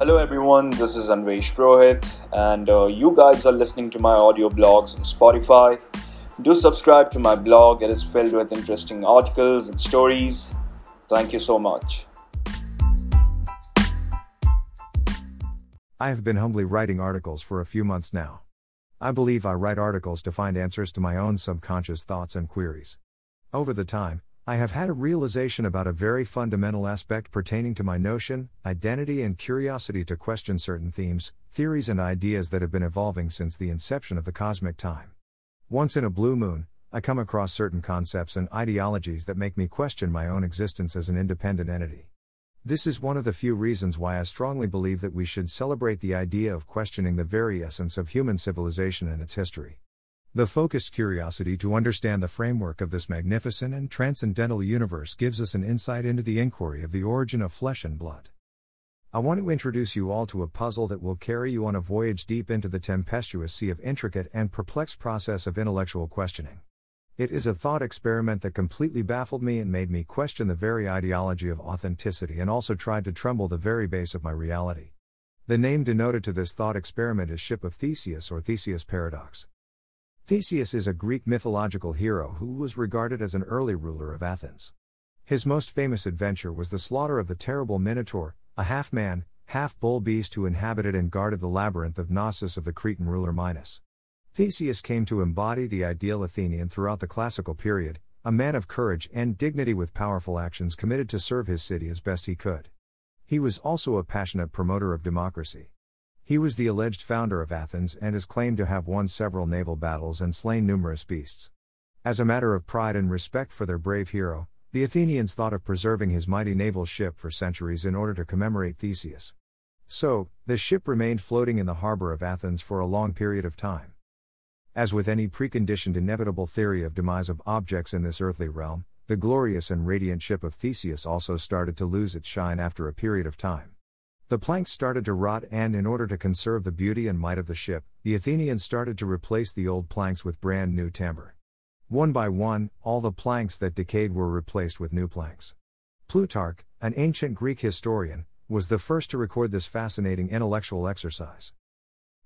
Hello everyone, this is Anwesh Purohit, and uh, you guys are listening to my audio blogs on Spotify. Do subscribe to my blog, it is filled with interesting articles and stories. Thank you so much. I have been humbly writing articles for a few months now. I believe I write articles to find answers to my own subconscious thoughts and queries. Over the time, I have had a realization about a very fundamental aspect pertaining to my notion, identity, and curiosity to question certain themes, theories, and ideas that have been evolving since the inception of the cosmic time. Once in a blue moon, I come across certain concepts and ideologies that make me question my own existence as an independent entity. This is one of the few reasons why I strongly believe that we should celebrate the idea of questioning the very essence of human civilization and its history. The focused curiosity to understand the framework of this magnificent and transcendental universe gives us an insight into the inquiry of the origin of flesh and blood. I want to introduce you all to a puzzle that will carry you on a voyage deep into the tempestuous sea of intricate and perplexed process of intellectual questioning. It is a thought experiment that completely baffled me and made me question the very ideology of authenticity and also tried to tremble the very base of my reality. The name denoted to this thought experiment is Ship of Theseus or Theseus Paradox. Theseus is a Greek mythological hero who was regarded as an early ruler of Athens. His most famous adventure was the slaughter of the terrible Minotaur, a half man, half bull beast who inhabited and guarded the labyrinth of Knossos of the Cretan ruler Minos. Theseus came to embody the ideal Athenian throughout the classical period, a man of courage and dignity with powerful actions committed to serve his city as best he could. He was also a passionate promoter of democracy. He was the alleged founder of Athens and is claimed to have won several naval battles and slain numerous beasts. As a matter of pride and respect for their brave hero, the Athenians thought of preserving his mighty naval ship for centuries in order to commemorate Theseus. So, the ship remained floating in the harbor of Athens for a long period of time. As with any preconditioned inevitable theory of demise of objects in this earthly realm, the glorious and radiant ship of Theseus also started to lose its shine after a period of time. The planks started to rot, and in order to conserve the beauty and might of the ship, the Athenians started to replace the old planks with brand new timber. One by one, all the planks that decayed were replaced with new planks. Plutarch, an ancient Greek historian, was the first to record this fascinating intellectual exercise.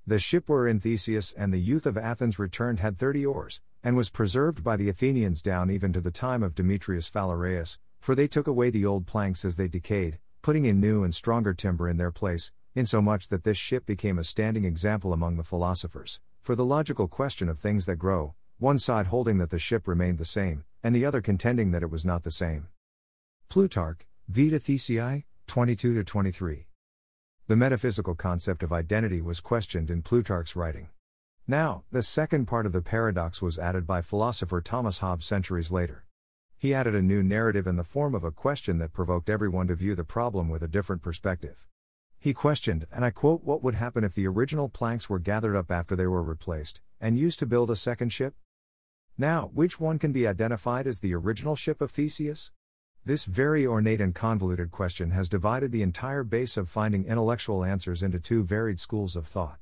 The ship wherein Theseus and the youth of Athens returned had thirty oars, and was preserved by the Athenians down even to the time of Demetrius Phalereus, for they took away the old planks as they decayed, putting in new and stronger timber in their place, insomuch that this ship became a standing example among the philosophers, for the logical question of things that grow, one side holding that the ship remained the same, and the other contending that it was not the same. Plutarch, Vita Thesei, 22 23. The metaphysical concept of identity was questioned in Plutarch's writing. Now, the second part of the paradox was added by philosopher Thomas Hobbes centuries later. He added a new narrative in the form of a question that provoked everyone to view the problem with a different perspective. He questioned, and I quote, what would happen if the original planks were gathered up after they were replaced, and used to build a second ship? Now, which one can be identified as the original ship of Theseus? This very ornate and convoluted question has divided the entire base of finding intellectual answers into two varied schools of thought.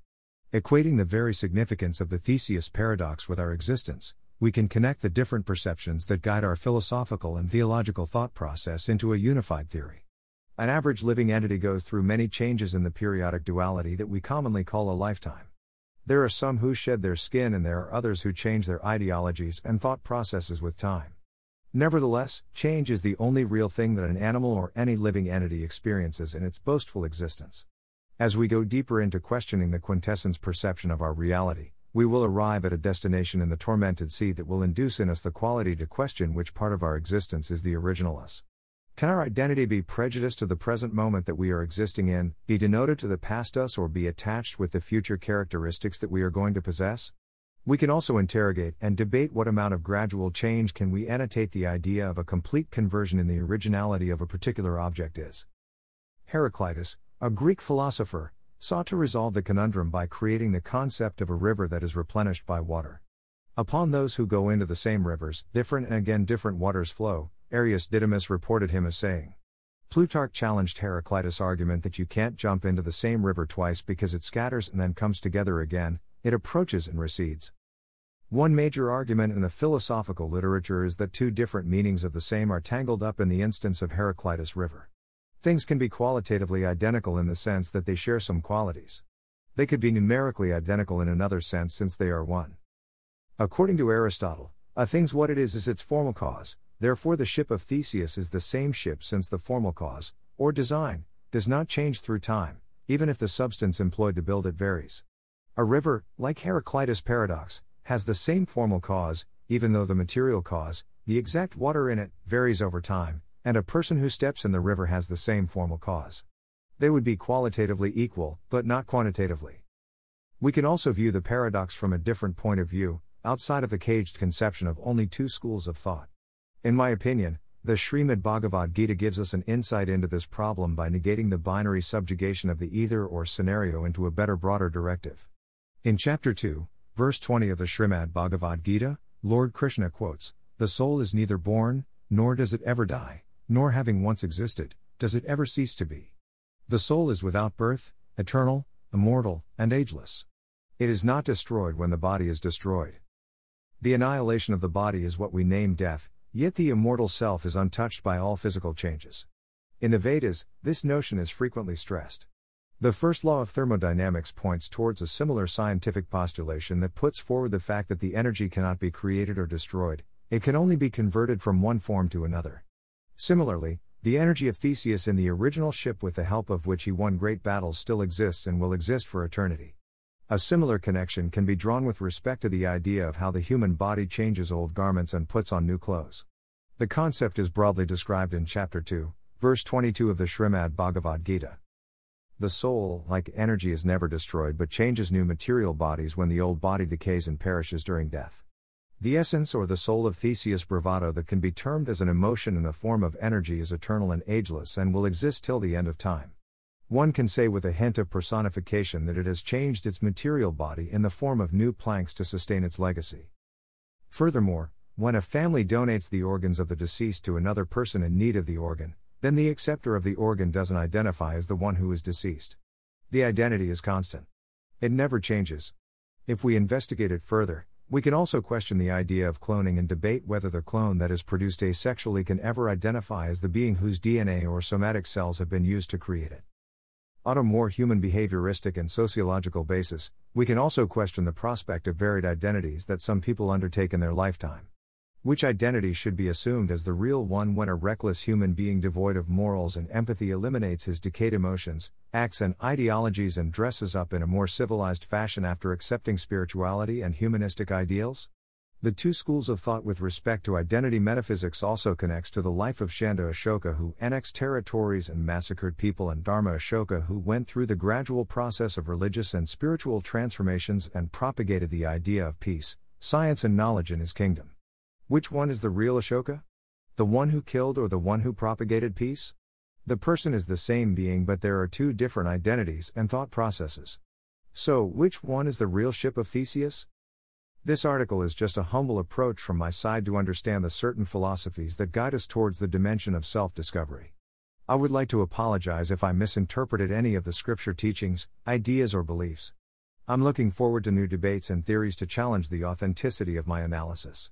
Equating the very significance of the Theseus paradox with our existence, we can connect the different perceptions that guide our philosophical and theological thought process into a unified theory. An average living entity goes through many changes in the periodic duality that we commonly call a lifetime. There are some who shed their skin and there are others who change their ideologies and thought processes with time. Nevertheless, change is the only real thing that an animal or any living entity experiences in its boastful existence. As we go deeper into questioning the quintessence perception of our reality, we will arrive at a destination in the tormented sea that will induce in us the quality to question which part of our existence is the original us. Can our identity be prejudiced to the present moment that we are existing in, be denoted to the past us, or be attached with the future characteristics that we are going to possess? We can also interrogate and debate what amount of gradual change can we annotate the idea of a complete conversion in the originality of a particular object is. Heraclitus, a Greek philosopher, sought to resolve the conundrum by creating the concept of a river that is replenished by water. Upon those who go into the same rivers, different and again different waters flow, Arius Didymus reported him as saying. Plutarch challenged Heraclitus' argument that you can't jump into the same river twice because it scatters and then comes together again, it approaches and recedes. One major argument in the philosophical literature is that two different meanings of the same are tangled up in the instance of Heraclitus River. Things can be qualitatively identical in the sense that they share some qualities. They could be numerically identical in another sense since they are one. According to Aristotle, a thing's what it is is its formal cause, therefore the ship of Theseus is the same ship since the formal cause, or design, does not change through time, even if the substance employed to build it varies. A river, like Heraclitus' paradox, has the same formal cause, even though the material cause, the exact water in it, varies over time, and a person who steps in the river has the same formal cause. They would be qualitatively equal, but not quantitatively. We can also view the paradox from a different point of view, outside of the caged conception of only two schools of thought. In my opinion, the Srimad Bhagavad Gita gives us an insight into this problem by negating the binary subjugation of the either or scenario into a better, broader directive. In chapter 2, verse 20 of the Srimad Bhagavad Gita, Lord Krishna quotes The soul is neither born, nor does it ever die, nor having once existed, does it ever cease to be. The soul is without birth, eternal, immortal, and ageless. It is not destroyed when the body is destroyed. The annihilation of the body is what we name death, yet the immortal self is untouched by all physical changes. In the Vedas, this notion is frequently stressed. The first law of thermodynamics points towards a similar scientific postulation that puts forward the fact that the energy cannot be created or destroyed, it can only be converted from one form to another. Similarly, the energy of Theseus in the original ship, with the help of which he won great battles, still exists and will exist for eternity. A similar connection can be drawn with respect to the idea of how the human body changes old garments and puts on new clothes. The concept is broadly described in chapter 2, verse 22 of the Srimad Bhagavad Gita. The soul, like energy, is never destroyed but changes new material bodies when the old body decays and perishes during death. The essence or the soul of Theseus bravado that can be termed as an emotion in the form of energy is eternal and ageless and will exist till the end of time. One can say with a hint of personification that it has changed its material body in the form of new planks to sustain its legacy. Furthermore, when a family donates the organs of the deceased to another person in need of the organ, then the acceptor of the organ doesn't identify as the one who is deceased. The identity is constant. It never changes. If we investigate it further, we can also question the idea of cloning and debate whether the clone that is produced asexually can ever identify as the being whose DNA or somatic cells have been used to create it. On a more human behavioristic and sociological basis, we can also question the prospect of varied identities that some people undertake in their lifetime. Which identity should be assumed as the real one when a reckless human being devoid of morals and empathy eliminates his decayed emotions, acts, and ideologies and dresses up in a more civilized fashion after accepting spirituality and humanistic ideals? The two schools of thought with respect to identity metaphysics also connects to the life of Chanda Ashoka who annexed territories and massacred people and Dharma Ashoka who went through the gradual process of religious and spiritual transformations and propagated the idea of peace, science and knowledge in his kingdom. Which one is the real Ashoka? The one who killed or the one who propagated peace? The person is the same being, but there are two different identities and thought processes. So, which one is the real ship of Theseus? This article is just a humble approach from my side to understand the certain philosophies that guide us towards the dimension of self discovery. I would like to apologize if I misinterpreted any of the scripture teachings, ideas, or beliefs. I'm looking forward to new debates and theories to challenge the authenticity of my analysis.